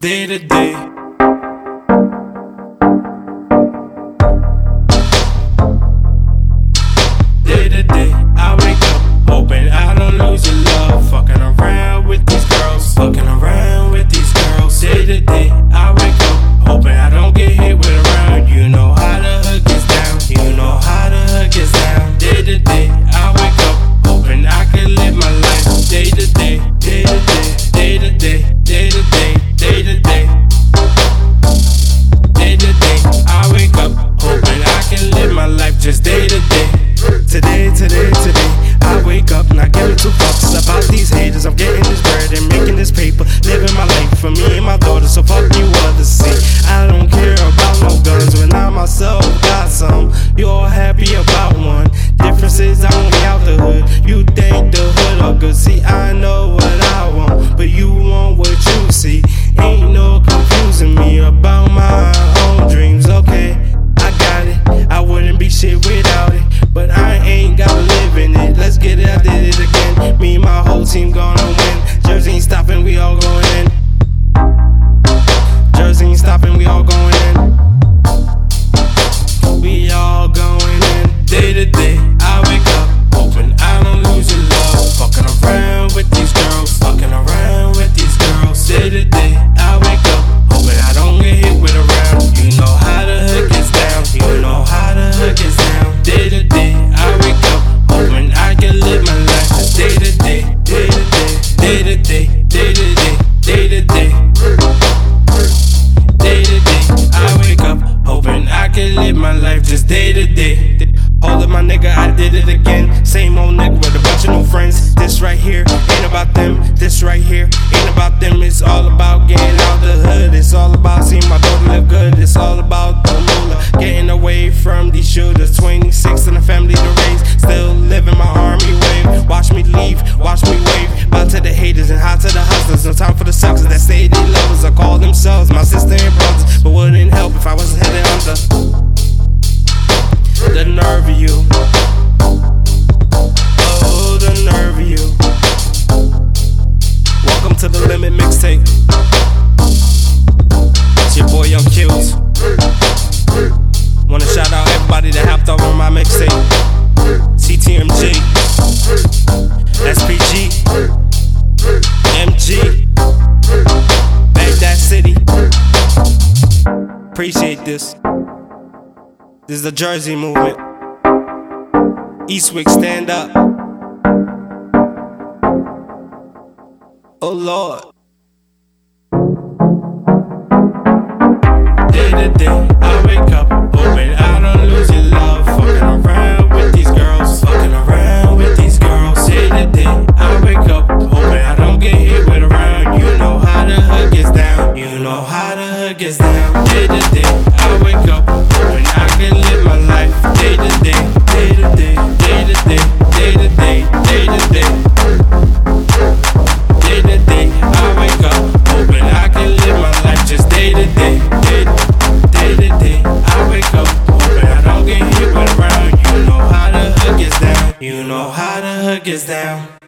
day to day. just day to day. Today, today, today. I wake up not giving two fucks about these haters. I'm getting this bread and making this paper, living my life for me and my daughter. So fuck me gonna win. Jersey ain't stopping, we all going in. Jersey ain't stopping, we all going my life just day to day. Hold up, my nigga, I did it again. Same old nigga with a bunch of new friends. This right here ain't about them. This right here ain't about them. It's all about getting out. appreciate this. This is the Jersey movement. Eastwick, stand up. Oh Lord. Day to day, I wake up hoping I don't lose your love. Fucking around with these girls, fucking around with these girls. Day to day, I wake up hoping I don't get hit with around. You know how the hood gets down. You know how the hood gets down. gets down.